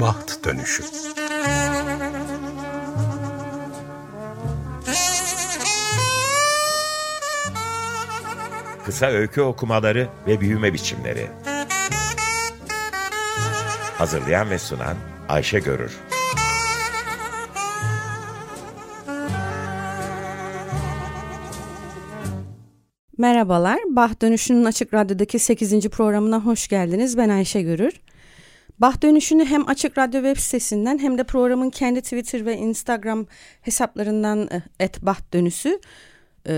Baht Dönüşü Kısa öykü okumaları ve büyüme biçimleri Hazırlayan ve sunan Ayşe Görür Merhabalar, Bah Dönüşü'nün Açık Radyo'daki 8. programına hoş geldiniz. Ben Ayşe Görür. Bah Dönüşü'nü hem Açık Radyo web sitesinden hem de programın kendi Twitter ve Instagram hesaplarından eh, et Bah Dönüşü e,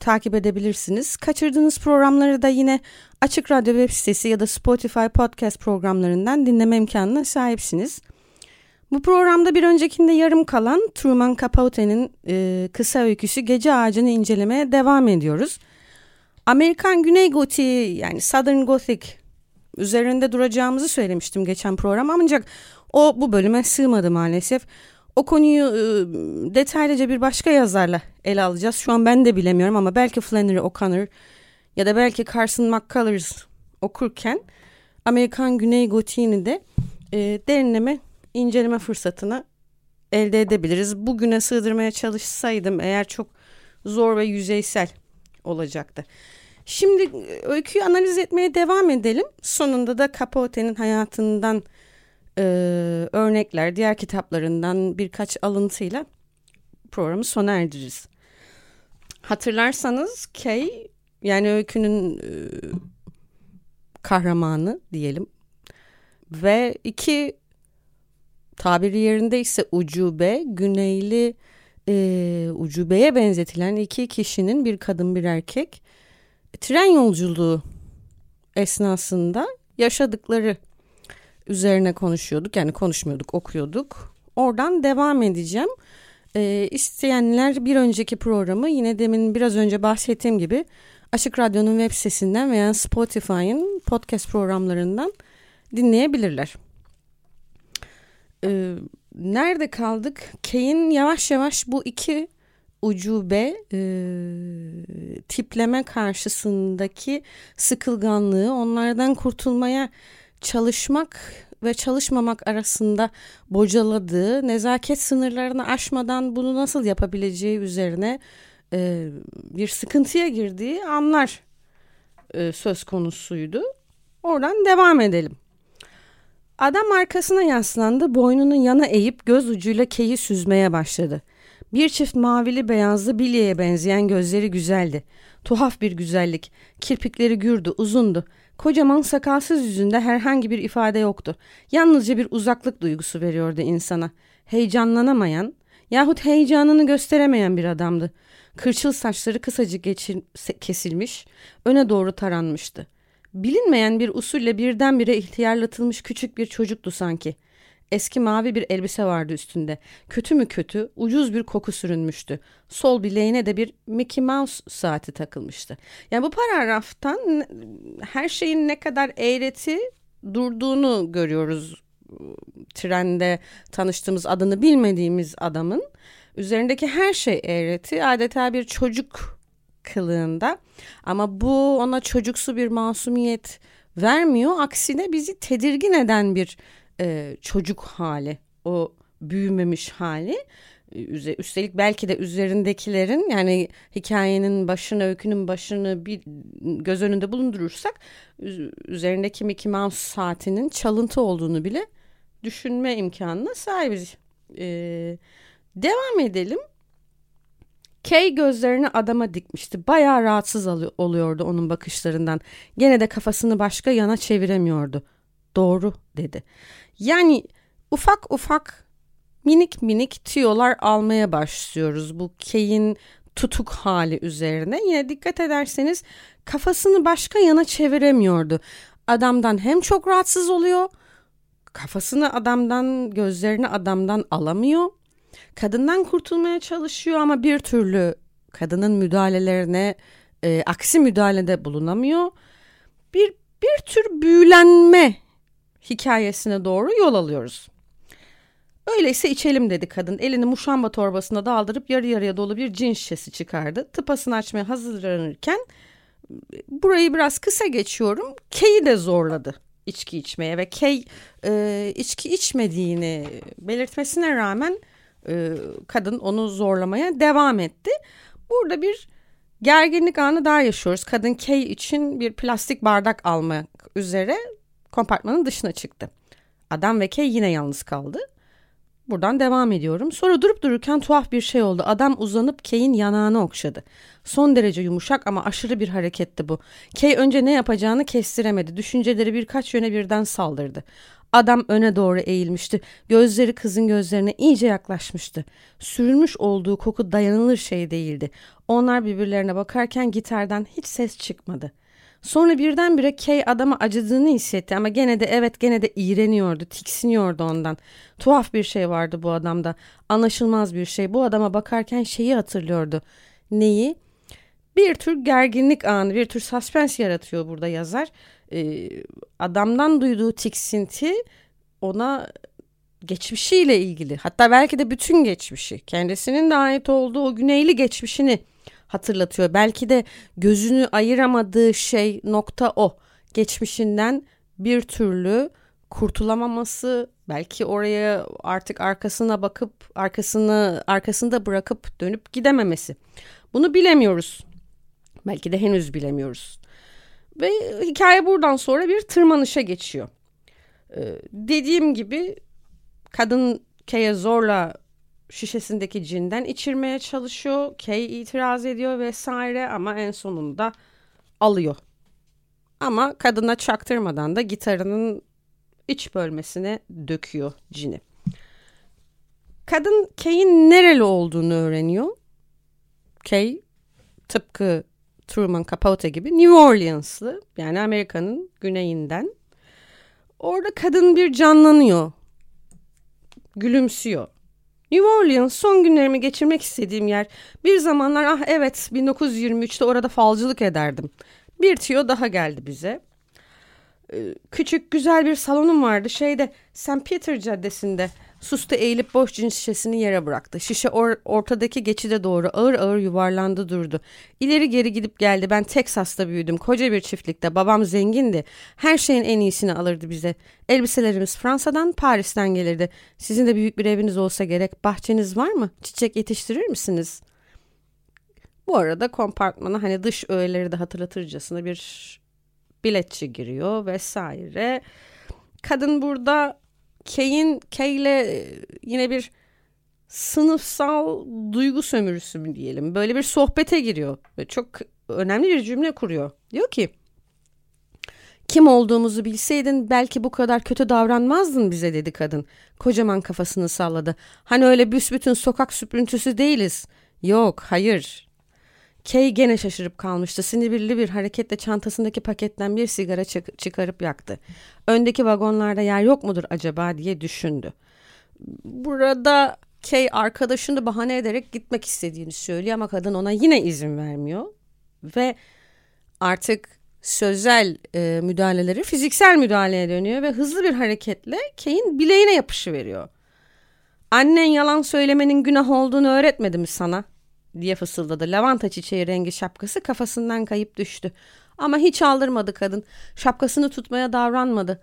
takip edebilirsiniz. Kaçırdığınız programları da yine Açık Radyo web sitesi ya da Spotify podcast programlarından dinleme imkanına sahipsiniz. Bu programda bir öncekinde yarım kalan Truman Capote'nin e, kısa öyküsü Gece Ağacı'nı incelemeye devam ediyoruz. Amerikan Güney Gotiği yani Southern Gothic üzerinde duracağımızı söylemiştim geçen program ancak o bu bölüme sığmadı maalesef. O konuyu e, detaylıca bir başka yazarla ele alacağız. Şu an ben de bilemiyorum ama belki Flannery O'Connor ya da belki Carson McCullers okurken Amerikan Güney Gotiğini de e, derinleme, inceleme fırsatını elde edebiliriz. Bugüne sığdırmaya çalışsaydım eğer çok zor ve yüzeysel olacaktı. Şimdi e, öyküyü analiz etmeye devam edelim. Sonunda da Capote'nin hayatından e, örnekler, diğer kitaplarından birkaç alıntıyla programı sona erdiririz. Hatırlarsanız Kay yani öykünün e, kahramanı diyelim ve iki tabiri yerinde ise ucube, güneyli e, ucubeye benzetilen iki kişinin bir kadın bir erkek tren yolculuğu esnasında yaşadıkları üzerine konuşuyorduk. Yani konuşmuyorduk, okuyorduk. Oradan devam edeceğim. E, isteyenler bir önceki programı yine demin biraz önce bahsettiğim gibi Açık Radyo'nun web sitesinden veya Spotify'ın podcast programlarından dinleyebilirler. Ee, nerede kaldık? Kane yavaş yavaş bu iki ucube e, tipleme karşısındaki sıkılganlığı onlardan kurtulmaya çalışmak ve çalışmamak arasında bocaladığı nezaket sınırlarını aşmadan bunu nasıl yapabileceği üzerine e, bir sıkıntıya girdiği anlar e, söz konusuydu. Oradan devam edelim. Adam arkasına yaslandı, boynunu yana eğip göz ucuyla keyi süzmeye başladı. Bir çift mavili beyazlı bilyeye benzeyen gözleri güzeldi. Tuhaf bir güzellik. Kirpikleri gürdü, uzundu. Kocaman sakalsız yüzünde herhangi bir ifade yoktu. Yalnızca bir uzaklık duygusu veriyordu insana. Heyecanlanamayan yahut heyecanını gösteremeyen bir adamdı. Kırçıl saçları kısacık geçir, kesilmiş, öne doğru taranmıştı. Bilinmeyen bir usulle birdenbire ihtiyarlatılmış küçük bir çocuktu sanki. Eski mavi bir elbise vardı üstünde. Kötü mü kötü, ucuz bir koku sürünmüştü. Sol bileğine de bir Mickey Mouse saati takılmıştı. Yani bu paragraftan her şeyin ne kadar eğreti durduğunu görüyoruz. Trende tanıştığımız adını bilmediğimiz adamın üzerindeki her şey eğreti adeta bir çocuk kılığında ama bu ona çocuksu bir masumiyet vermiyor aksine bizi tedirgin eden bir e, çocuk hali o büyümemiş hali üstelik belki de üzerindekilerin yani hikayenin başını öykünün başını bir göz önünde bulundurursak üzerindeki Mickey Mouse saatinin çalıntı olduğunu bile düşünme imkanına sahibiz. Ee, devam edelim. Kay gözlerini adama dikmişti. Bayağı rahatsız oluyordu onun bakışlarından. Gene de kafasını başka yana çeviremiyordu. Doğru dedi. Yani ufak ufak minik minik tiyolar almaya başlıyoruz bu Kay'in tutuk hali üzerine. Yine dikkat ederseniz kafasını başka yana çeviremiyordu. Adamdan hem çok rahatsız oluyor, kafasını adamdan, gözlerini adamdan alamıyor. Kadından kurtulmaya çalışıyor ama bir türlü kadının müdahalelerine e, aksi müdahalede bulunamıyor. Bir bir tür büyülenme hikayesine doğru yol alıyoruz. Öyleyse içelim dedi kadın. Elini muşamba torbasına daldırıp yarı yarıya dolu bir cin şişesi çıkardı. Tıpasını açmaya hazırlanırken burayı biraz kısa geçiyorum. Kay'i de zorladı içki içmeye ve Kay e, içki içmediğini belirtmesine rağmen e, kadın onu zorlamaya devam etti. Burada bir gerginlik anı daha yaşıyoruz. Kadın Kay için bir plastik bardak almak üzere kompartmanın dışına çıktı. Adam ve Kay yine yalnız kaldı. Buradan devam ediyorum. Sonra durup dururken tuhaf bir şey oldu. Adam uzanıp Kay'in yanağını okşadı. Son derece yumuşak ama aşırı bir hareketti bu. Kay önce ne yapacağını kestiremedi. Düşünceleri birkaç yöne birden saldırdı. Adam öne doğru eğilmişti. Gözleri kızın gözlerine iyice yaklaşmıştı. Sürülmüş olduğu koku dayanılır şey değildi. Onlar birbirlerine bakarken gitardan hiç ses çıkmadı. Sonra birdenbire Kay adama acıdığını hissetti ama gene de evet gene de iğreniyordu, tiksiniyordu ondan. Tuhaf bir şey vardı bu adamda. Anlaşılmaz bir şey. Bu adama bakarken şeyi hatırlıyordu. Neyi? Bir tür gerginlik anı, bir tür suspens yaratıyor burada yazar. Ee, adamdan duyduğu tiksinti ona geçmişiyle ilgili. Hatta belki de bütün geçmişi, kendisinin de ait olduğu o güneyli geçmişini hatırlatıyor. Belki de gözünü ayıramadığı şey nokta o. Geçmişinden bir türlü kurtulamaması, belki oraya artık arkasına bakıp arkasını arkasında bırakıp dönüp gidememesi. Bunu bilemiyoruz. Belki de henüz bilemiyoruz. Ve hikaye buradan sonra bir tırmanışa geçiyor. Ee, dediğim gibi kadın Kaya zorla şişesindeki cinden içirmeye çalışıyor. Kay itiraz ediyor vesaire ama en sonunda alıyor. Ama kadına çaktırmadan da gitarının iç bölmesine döküyor cini. Kadın Kay'in nereli olduğunu öğreniyor. Kay tıpkı Truman Capote gibi New Orleanslı yani Amerika'nın güneyinden. Orada kadın bir canlanıyor. Gülümsüyor. New Orleans son günlerimi geçirmek istediğim yer. Bir zamanlar ah evet 1923'te orada falcılık ederdim. Bir tüyo daha geldi bize. Ee, küçük güzel bir salonum vardı şeyde St. Peter Caddesi'nde. Sustu eğilip boş cins şişesini yere bıraktı. Şişe or ortadaki geçide doğru ağır ağır yuvarlandı durdu. İleri geri gidip geldi. Ben Teksas'ta büyüdüm. Koca bir çiftlikte. Babam zengindi. Her şeyin en iyisini alırdı bize. Elbiselerimiz Fransa'dan, Paris'ten gelirdi. Sizin de büyük bir eviniz olsa gerek. Bahçeniz var mı? Çiçek yetiştirir misiniz? Bu arada kompartmana hani dış öğeleri de hatırlatırcasına bir biletçi giriyor vesaire. Kadın burada Kay'in Kay'le e, yine bir sınıfsal duygu sömürüsü mü diyelim. Böyle bir sohbete giriyor. Ve çok önemli bir cümle kuruyor. Diyor ki kim olduğumuzu bilseydin belki bu kadar kötü davranmazdın bize dedi kadın. Kocaman kafasını salladı. Hani öyle büsbütün sokak süprüntüsü değiliz. Yok hayır Kay gene şaşırıp kalmıştı. Sinirli bir hareketle çantasındaki paketten bir sigara çık çıkarıp yaktı. Öndeki vagonlarda yer yok mudur acaba diye düşündü. Burada Kay arkadaşını bahane ederek gitmek istediğini söylüyor ama kadın ona yine izin vermiyor. Ve artık sözel e, müdahaleleri fiziksel müdahaleye dönüyor ve hızlı bir hareketle Kay'in bileğine yapışı veriyor. Annen yalan söylemenin günah olduğunu öğretmedi mi sana? Diye fısıldadı. Lavanta çiçeği rengi şapkası kafasından kayıp düştü. Ama hiç aldırmadı kadın. Şapkasını tutmaya davranmadı.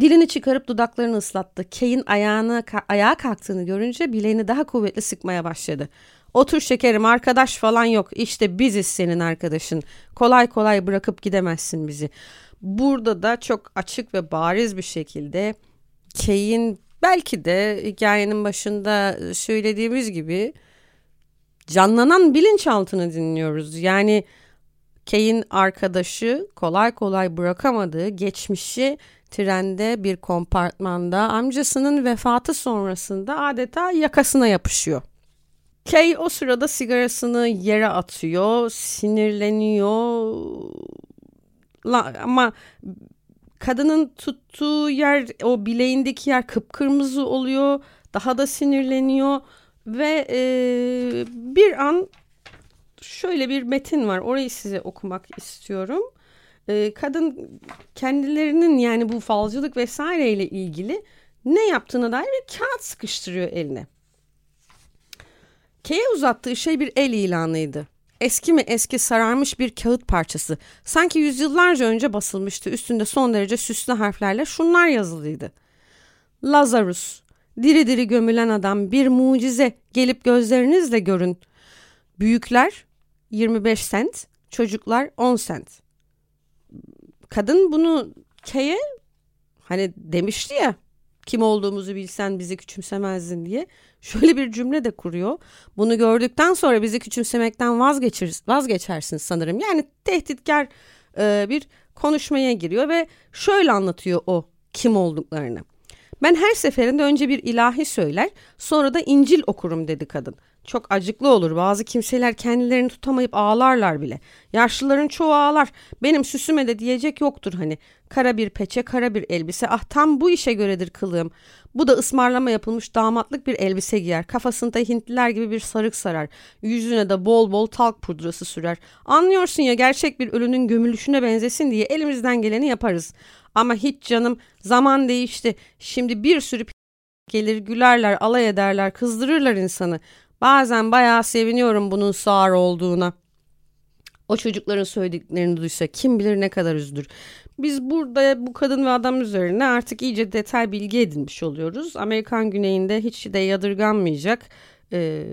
Dilini çıkarıp dudaklarını ıslattı. Kay'in ayağına, ayağa kalktığını görünce bileğini daha kuvvetli sıkmaya başladı. Otur şekerim arkadaş falan yok. İşte biziz senin arkadaşın. Kolay kolay bırakıp gidemezsin bizi. Burada da çok açık ve bariz bir şekilde Kay'in belki de hikayenin başında söylediğimiz gibi canlanan bilinçaltını dinliyoruz. Yani Kay'in arkadaşı kolay kolay bırakamadığı geçmişi trende bir kompartmanda amcasının vefatı sonrasında adeta yakasına yapışıyor. Kay o sırada sigarasını yere atıyor, sinirleniyor. ama kadının tuttuğu yer, o bileğindeki yer kıpkırmızı oluyor. Daha da sinirleniyor ve e, bir an şöyle bir metin var. Orayı size okumak istiyorum. E, kadın kendilerinin yani bu falcılık vesaireyle ilgili ne yaptığına dair bir kağıt sıkıştırıyor eline. K'ye uzattığı şey bir el ilanıydı. Eski mi eski sararmış bir kağıt parçası. Sanki yüzyıllarca önce basılmıştı. Üstünde son derece süslü harflerle şunlar yazılıydı. Lazarus, diri diri gömülen adam bir mucize gelip gözlerinizle görün. Büyükler 25 sent, çocuklar 10 sent. Kadın bunu K'ye hani demişti ya kim olduğumuzu bilsen bizi küçümsemezdin diye şöyle bir cümle de kuruyor. Bunu gördükten sonra bizi küçümsemekten vazgeçir, vazgeçersin sanırım. Yani tehditkar e, bir konuşmaya giriyor ve şöyle anlatıyor o kim olduklarını. Ben her seferinde önce bir ilahi söyler sonra da İncil okurum dedi kadın. Çok acıklı olur. Bazı kimseler kendilerini tutamayıp ağlarlar bile. Yaşlıların çoğu ağlar. Benim süsüme de diyecek yoktur hani. Kara bir peçe, kara bir elbise. Ah tam bu işe göredir kılığım. Bu da ısmarlama yapılmış damatlık bir elbise giyer. Kafasında Hintliler gibi bir sarık sarar. Yüzüne de bol bol talk pudrası sürer. Anlıyorsun ya gerçek bir ölünün gömülüşüne benzesin diye elimizden geleni yaparız. Ama hiç canım zaman değişti. Şimdi bir sürü gelir gülerler, alay ederler, kızdırırlar insanı. Bazen bayağı seviniyorum bunun sağır olduğuna. O çocukların söylediklerini duysa kim bilir ne kadar üzülür. Biz burada bu kadın ve adam üzerine artık iyice detay bilgi edinmiş oluyoruz. Amerikan güneyinde hiç de yadırganmayacak e,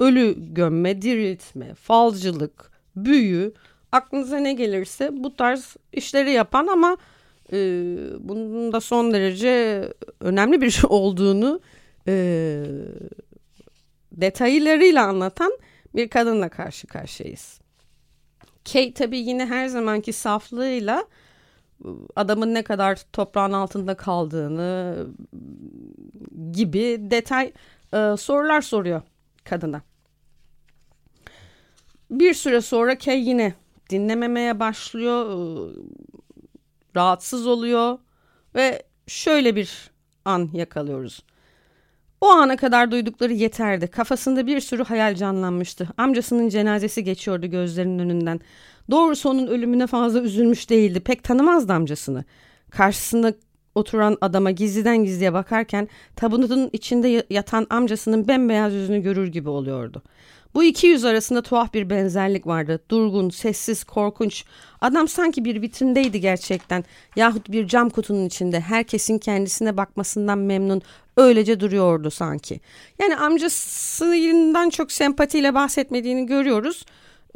ölü gömme, diriltme, falcılık, büyü aklınıza ne gelirse bu tarz işleri yapan ama e, bunun da son derece önemli bir şey olduğunu e, detaylarıyla anlatan bir kadınla karşı karşıyayız. Kate tabii yine her zamanki saflığıyla adamın ne kadar toprağın altında kaldığını gibi detay e, sorular soruyor kadına. Bir süre sonra Kay yine dinlememeye başlıyor, e, rahatsız oluyor ve şöyle bir an yakalıyoruz. O ana kadar duydukları yeterdi. Kafasında bir sürü hayal canlanmıştı. Amcasının cenazesi geçiyordu gözlerinin önünden. Doğrusu onun ölümüne fazla üzülmüş değildi. Pek tanımazdı amcasını. Karşısında oturan adama gizliden gizliye bakarken tabunun içinde yatan amcasının bembeyaz yüzünü görür gibi oluyordu. Bu iki yüz arasında tuhaf bir benzerlik vardı. Durgun, sessiz, korkunç. Adam sanki bir vitrindeydi gerçekten. Yahut bir cam kutunun içinde. Herkesin kendisine bakmasından memnun. Öylece duruyordu sanki. Yani amcasından çok sempatiyle bahsetmediğini görüyoruz.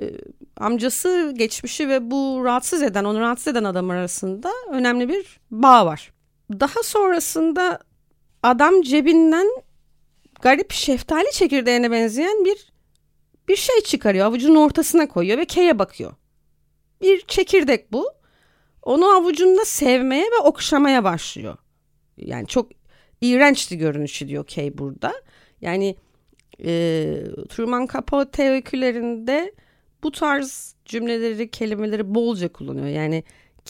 Ee, amcası geçmişi ve bu rahatsız eden, onu rahatsız eden adam arasında önemli bir bağ var. Daha sonrasında adam cebinden garip şeftali çekirdeğine benzeyen bir bir şey çıkarıyor. Avucunun ortasına koyuyor ve K'ye bakıyor. Bir çekirdek bu. Onu avucunda sevmeye ve okşamaya başlıyor. Yani çok iğrençti görünüşü diyor Kay burada. Yani e, Truman Capote öykülerinde bu tarz cümleleri, kelimeleri bolca kullanıyor. Yani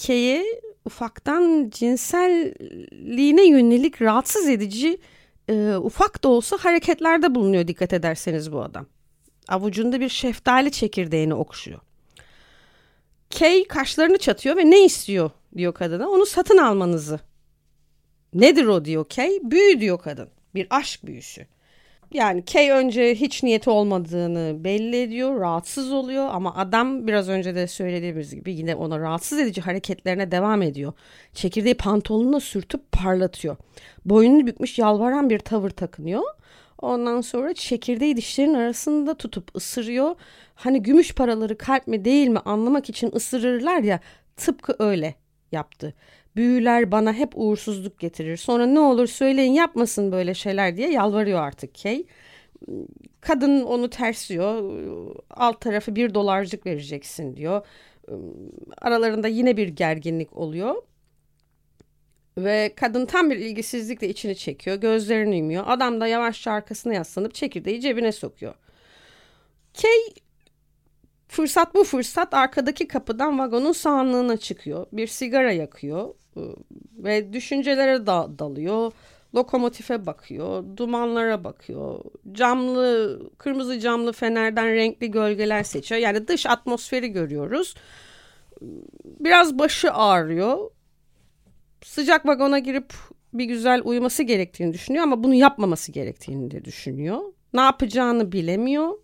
Kay'e ufaktan cinselliğine yönelik rahatsız edici e, ufak da olsa hareketlerde bulunuyor dikkat ederseniz bu adam. Avucunda bir şeftali çekirdeğini okşuyor. Kay kaşlarını çatıyor ve ne istiyor diyor kadına. Onu satın almanızı. Nedir o diyor Kay. Büyü diyor kadın. Bir aşk büyüsü. Yani Kay önce hiç niyeti olmadığını belli ediyor, rahatsız oluyor ama adam biraz önce de söylediğimiz gibi yine ona rahatsız edici hareketlerine devam ediyor. Çekirdeği pantolonuna sürtüp parlatıyor. Boynunu bükmüş yalvaran bir tavır takınıyor. Ondan sonra çekirdeği dişlerin arasında tutup ısırıyor. Hani gümüş paraları kalp mi değil mi anlamak için ısırırlar ya tıpkı öyle yaptı. Büyüler bana hep uğursuzluk getirir. Sonra ne olur söyleyin yapmasın böyle şeyler diye yalvarıyor artık Kay. Kadın onu tersliyor. Alt tarafı bir dolarcık vereceksin diyor. Aralarında yine bir gerginlik oluyor. Ve kadın tam bir ilgisizlikle içini çekiyor. Gözlerini yumuyor. Adam da yavaşça arkasına yaslanıp çekirdeği cebine sokuyor. Kay fırsat bu fırsat arkadaki kapıdan vagonun sağlığına çıkıyor. Bir sigara yakıyor ve düşüncelere da dalıyor. Lokomotife bakıyor, dumanlara bakıyor. Camlı, kırmızı camlı fenerden renkli gölgeler seçiyor. Yani dış atmosferi görüyoruz. Biraz başı ağrıyor sıcak vagona girip bir güzel uyuması gerektiğini düşünüyor ama bunu yapmaması gerektiğini de düşünüyor. Ne yapacağını bilemiyor.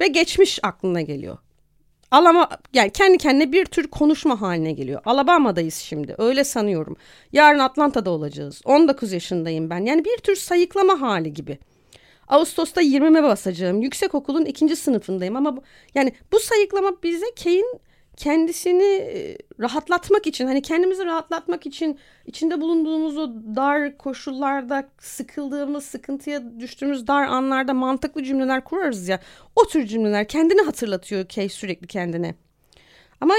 ve geçmiş aklına geliyor. Alama yani kendi kendine bir tür konuşma haline geliyor. Alabama'dayız şimdi. Öyle sanıyorum. Yarın Atlanta'da olacağız. 19 yaşındayım ben. Yani bir tür sayıklama hali gibi. Ağustos'ta 20'me basacağım. Yüksekokulun ikinci sınıfındayım ama bu, yani bu sayıklama bize Kane kendisini e, rahatlatmak için hani kendimizi rahatlatmak için içinde bulunduğumuz o dar koşullarda sıkıldığımız sıkıntıya düştüğümüz dar anlarda mantıklı cümleler kurarız ya o tür cümleler kendini hatırlatıyor Kay sürekli kendine. Ama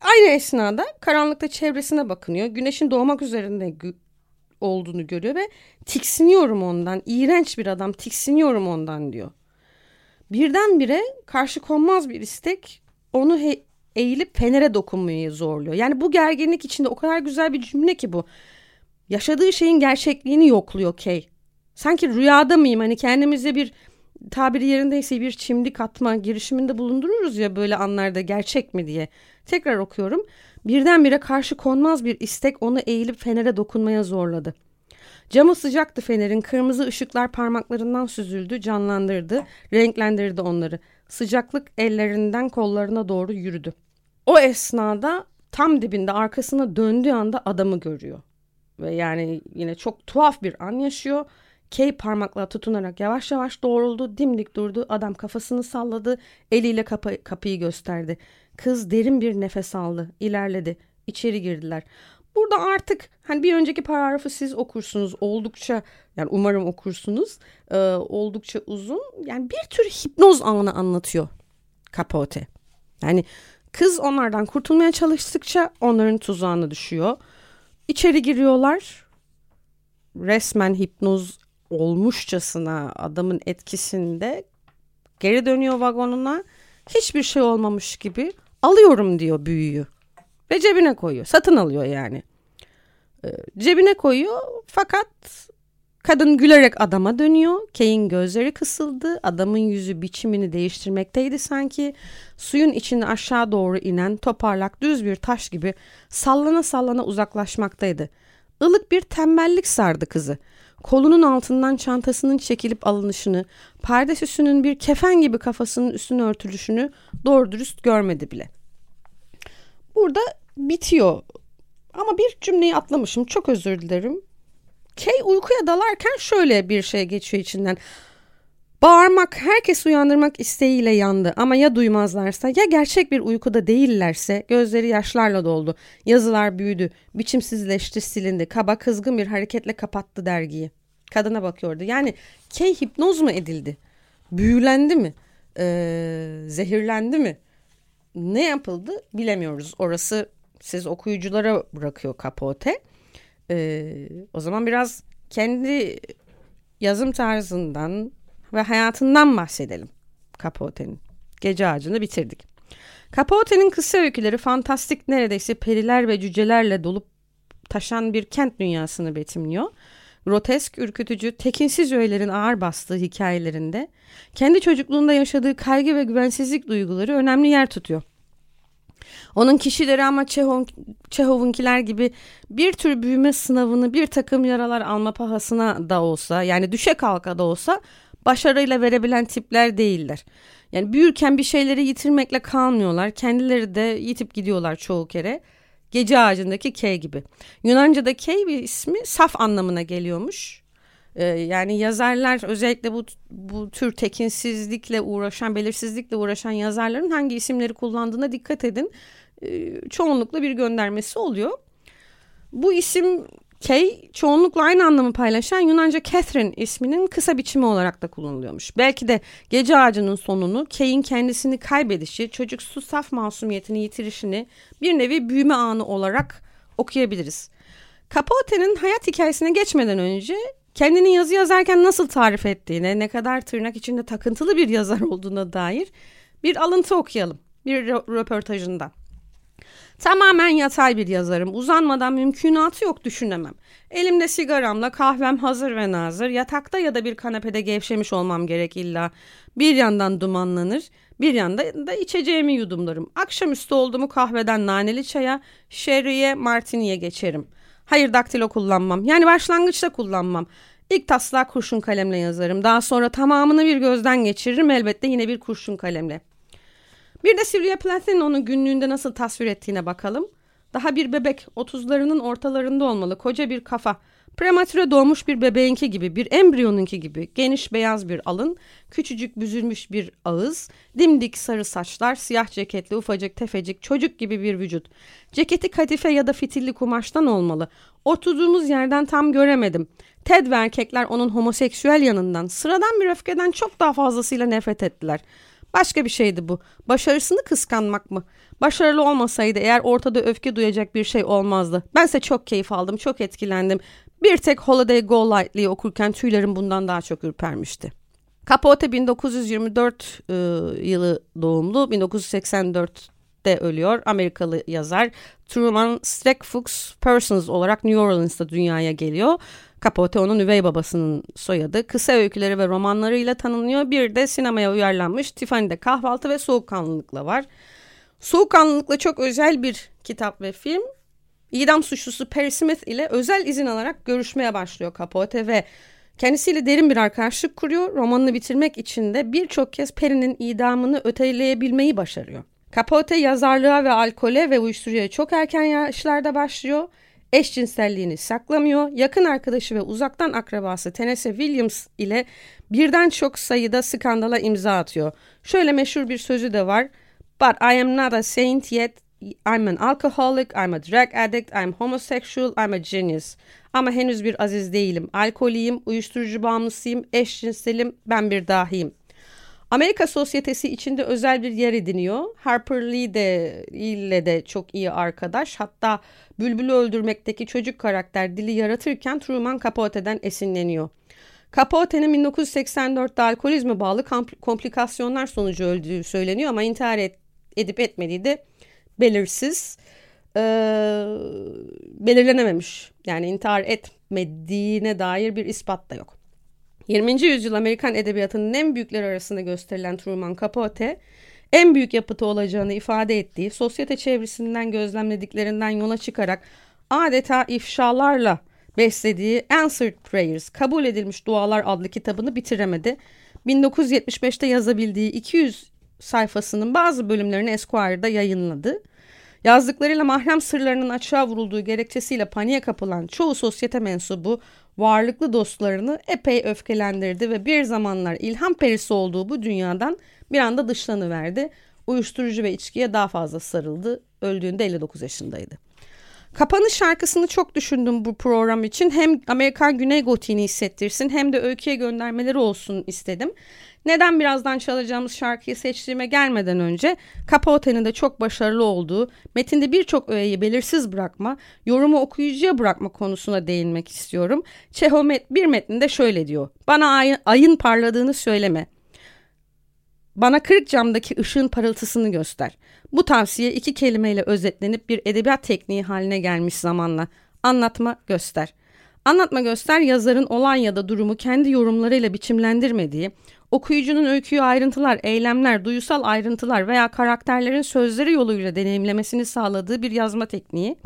aynı esnada karanlıkta çevresine bakınıyor güneşin doğmak üzerinde olduğunu görüyor ve tiksiniyorum ondan iğrenç bir adam tiksiniyorum ondan diyor. Birdenbire karşı konmaz bir istek onu he eğilip fenere dokunmayı zorluyor. Yani bu gerginlik içinde o kadar güzel bir cümle ki bu. Yaşadığı şeyin gerçekliğini yokluyor Kay. Sanki rüyada mıyım hani kendimize bir tabiri yerindeyse bir çimdik atma girişiminde bulundururuz ya böyle anlarda gerçek mi diye. Tekrar okuyorum. Birdenbire karşı konmaz bir istek onu eğilip fenere dokunmaya zorladı. Camı sıcaktı fenerin. Kırmızı ışıklar parmaklarından süzüldü, canlandırdı, renklendirdi onları. Sıcaklık ellerinden kollarına doğru yürüdü. O esnada tam dibinde arkasına döndüğü anda adamı görüyor. Ve yani yine çok tuhaf bir an yaşıyor. Kay parmakla tutunarak yavaş yavaş doğruldu, dimdik durdu. Adam kafasını salladı, eliyle kapı, kapıyı gösterdi. Kız derin bir nefes aldı, ilerledi. İçeri girdiler. Burada artık hani bir önceki paragrafı siz okursunuz oldukça yani umarım okursunuz e, oldukça uzun yani bir tür hipnoz anı anlatıyor Capote. Yani Kız onlardan kurtulmaya çalıştıkça onların tuzağına düşüyor. İçeri giriyorlar. Resmen hipnoz olmuşçasına adamın etkisinde geri dönüyor vagonuna. Hiçbir şey olmamış gibi alıyorum diyor büyüyü. Ve cebine koyuyor. Satın alıyor yani. Ee, cebine koyuyor fakat Kadın gülerek adama dönüyor. Kay'in gözleri kısıldı. Adamın yüzü biçimini değiştirmekteydi sanki. Suyun içine aşağı doğru inen toparlak düz bir taş gibi sallana sallana uzaklaşmaktaydı. Ilık bir tembellik sardı kızı. Kolunun altından çantasının çekilip alınışını, perde süsünün bir kefen gibi kafasının üstüne örtülüşünü doğru dürüst görmedi bile. Burada bitiyor. Ama bir cümleyi atlamışım. Çok özür dilerim. Kay uykuya dalarken şöyle bir şey geçiyor içinden. Bağırmak, herkes uyandırmak isteğiyle yandı ama ya duymazlarsa ya gerçek bir uykuda değillerse gözleri yaşlarla doldu. Yazılar büyüdü, biçimsizleşti, silindi. Kaba kızgın bir hareketle kapattı dergiyi. Kadına bakıyordu. Yani Kay hipnoz mu edildi? Büyülendi mi? Ee, zehirlendi mi? Ne yapıldı bilemiyoruz. Orası siz okuyuculara bırakıyor kapote. Ee, o zaman biraz kendi yazım tarzından ve hayatından bahsedelim Capote'nin. Gece Ağacı'nı bitirdik. Capote'nin kısa öyküleri fantastik neredeyse periler ve cücelerle dolup taşan bir kent dünyasını betimliyor. Grotesk, ürkütücü, tekinsiz öğelerin ağır bastığı hikayelerinde kendi çocukluğunda yaşadığı kaygı ve güvensizlik duyguları önemli yer tutuyor. Onun kişileri ama Çehov, Çehov'unkiler gibi bir tür büyüme sınavını bir takım yaralar alma pahasına da olsa yani düşe kalka da olsa başarıyla verebilen tipler değiller. Yani büyürken bir şeyleri yitirmekle kalmıyorlar. Kendileri de yitip gidiyorlar çoğu kere. Gece ağacındaki K gibi. Yunanca'da K bir ismi saf anlamına geliyormuş. Ee, yani yazarlar özellikle bu bu tür tekinsizlikle uğraşan, belirsizlikle uğraşan yazarların hangi isimleri kullandığına dikkat edin. Ee, çoğunlukla bir göndermesi oluyor. Bu isim Kay çoğunlukla aynı anlamı paylaşan Yunanca Catherine isminin kısa biçimi olarak da kullanılıyormuş. Belki de gece ağacının sonunu Kay'in kendisini kaybedişi, çocuksu saf masumiyetini yitirişini bir nevi büyüme anı olarak okuyabiliriz. Capote'nin hayat hikayesine geçmeden önce kendini yazı yazarken nasıl tarif ettiğine, ne kadar tırnak içinde takıntılı bir yazar olduğuna dair bir alıntı okuyalım bir röportajından. Tamamen yatay bir yazarım. Uzanmadan mümkünatı yok düşünemem. Elimde sigaramla kahvem hazır ve nazır. Yatakta ya da bir kanepede gevşemiş olmam gerek illa. Bir yandan dumanlanır, bir yandan da içeceğimi yudumlarım. Akşamüstü oldu mu kahveden naneli çaya, şerriye, martiniye geçerim. Hayır daktilo kullanmam. Yani başlangıçta kullanmam. İlk taslağı kurşun kalemle yazarım. Daha sonra tamamını bir gözden geçiririm elbette yine bir kurşun kalemle. Bir de Sylvia Plath'in onu günlüğünde nasıl tasvir ettiğine bakalım. Daha bir bebek, otuzlarının ortalarında olmalı, koca bir kafa. Prematüre doğmuş bir bebeğinki gibi, bir embriyonunki gibi, geniş beyaz bir alın, küçücük büzülmüş bir ağız, dimdik sarı saçlar, siyah ceketli ufacık tefecik çocuk gibi bir vücut. Ceketi kadife ya da fitilli kumaştan olmalı. Oturduğumuz yerden tam göremedim. Ted ve erkekler onun homoseksüel yanından, sıradan bir öfkeden çok daha fazlasıyla nefret ettiler. Başka bir şeydi bu. Başarısını kıskanmak mı? Başarılı olmasaydı eğer ortada öfke duyacak bir şey olmazdı. Bense çok keyif aldım, çok etkilendim. Bir tek Holiday Go Lightly'yi okurken tüylerim bundan daha çok ürpermişti. Capote 1924 e, yılı doğumlu, 1984'te ölüyor. Amerikalı yazar Truman Streckfus Persons olarak New Orleans'ta dünyaya geliyor. Capote onun üvey babasının soyadı. Kısa öyküleri ve romanlarıyla tanınıyor. Bir de sinemaya uyarlanmış Tiffany'de Kahvaltı ve Soğukkanlılıkla var. Soğukkanlılıkla çok özel bir kitap ve film. İdam suçlusu Perry Smith ile özel izin alarak görüşmeye başlıyor Capote ve kendisiyle derin bir arkadaşlık kuruyor. Romanını bitirmek için de birçok kez Perry'nin idamını öteleyebilmeyi başarıyor. Capote yazarlığa ve alkole ve uyuşturucuya çok erken yaşlarda başlıyor. Eşcinselliğini saklamıyor. Yakın arkadaşı ve uzaktan akrabası Tennessee Williams ile birden çok sayıda skandala imza atıyor. Şöyle meşhur bir sözü de var. But I am not a saint yet. I'm an alcoholic, I'm a drug addict, I'm homosexual, I'm a genius. Ama henüz bir aziz değilim. Alkoliyim, uyuşturucu bağımlısıyım, eşcinselim, ben bir dahiyim. Amerika sosyetesi içinde özel bir yer ediniyor. Harper Lee de ile de çok iyi arkadaş. Hatta Bülbül'ü öldürmekteki çocuk karakter dili yaratırken Truman Capote'den esinleniyor. Capote'nin 1984'te alkolizme bağlı komplikasyonlar sonucu öldüğü söyleniyor ama intihar et, edip etmediği de belirsiz. Ee, belirlenememiş. Yani intihar etmediğine dair bir ispat da yok. 20. yüzyıl Amerikan edebiyatının en büyükleri arasında gösterilen Truman Capote, en büyük yapıtı olacağını ifade ettiği, sosyete çevresinden gözlemlediklerinden yola çıkarak adeta ifşalarla beslediği Answered Prayers, Kabul Edilmiş Dualar adlı kitabını bitiremedi. 1975'te yazabildiği 200 sayfasının bazı bölümlerini Esquire'da yayınladı. Yazdıklarıyla mahrem sırlarının açığa vurulduğu gerekçesiyle paniğe kapılan çoğu sosyete mensubu varlıklı dostlarını epey öfkelendirdi ve bir zamanlar ilham perisi olduğu bu dünyadan bir anda dışlanıverdi. Uyuşturucu ve içkiye daha fazla sarıldı. Öldüğünde 59 yaşındaydı. Kapanış şarkısını çok düşündüm bu program için. Hem Amerikan Güney Gotiğini hissettirsin hem de öyküye göndermeleri olsun istedim. Neden birazdan çalacağımız şarkıyı seçtiğime gelmeden önce Capote'nin de çok başarılı olduğu, metinde birçok öğeyi belirsiz bırakma, yorumu okuyucuya bırakma konusuna değinmek istiyorum. Çehov bir metninde şöyle diyor. Bana ay, ayın parladığını söyleme. Bana kırık camdaki ışığın parıltısını göster. Bu tavsiye iki kelimeyle özetlenip bir edebiyat tekniği haline gelmiş zamanla. Anlatma, göster. Anlatma göster yazarın olan ya da durumu kendi yorumlarıyla biçimlendirmediği, okuyucunun öyküyü ayrıntılar, eylemler, duyusal ayrıntılar veya karakterlerin sözleri yoluyla deneyimlemesini sağladığı bir yazma tekniği.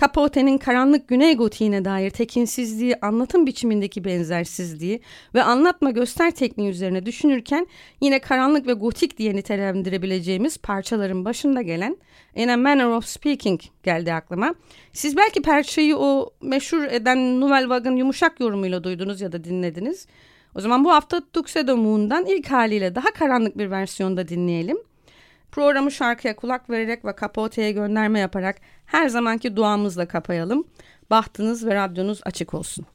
Capote'nin karanlık güney gotiğine dair tekinsizliği, anlatım biçimindeki benzersizliği ve anlatma göster tekniği üzerine düşünürken yine karanlık ve gotik diye nitelendirebileceğimiz parçaların başında gelen In a Manner of Speaking geldi aklıma. Siz belki parçayı o meşhur eden Nouvelle Vague'ın yumuşak yorumuyla duydunuz ya da dinlediniz. O zaman bu hafta Tuxedo Moon'dan ilk haliyle daha karanlık bir versiyonda dinleyelim. Programı şarkıya kulak vererek ve Capote'ye gönderme yaparak her zamanki duamızla kapayalım. Bahtınız ve radyonuz açık olsun.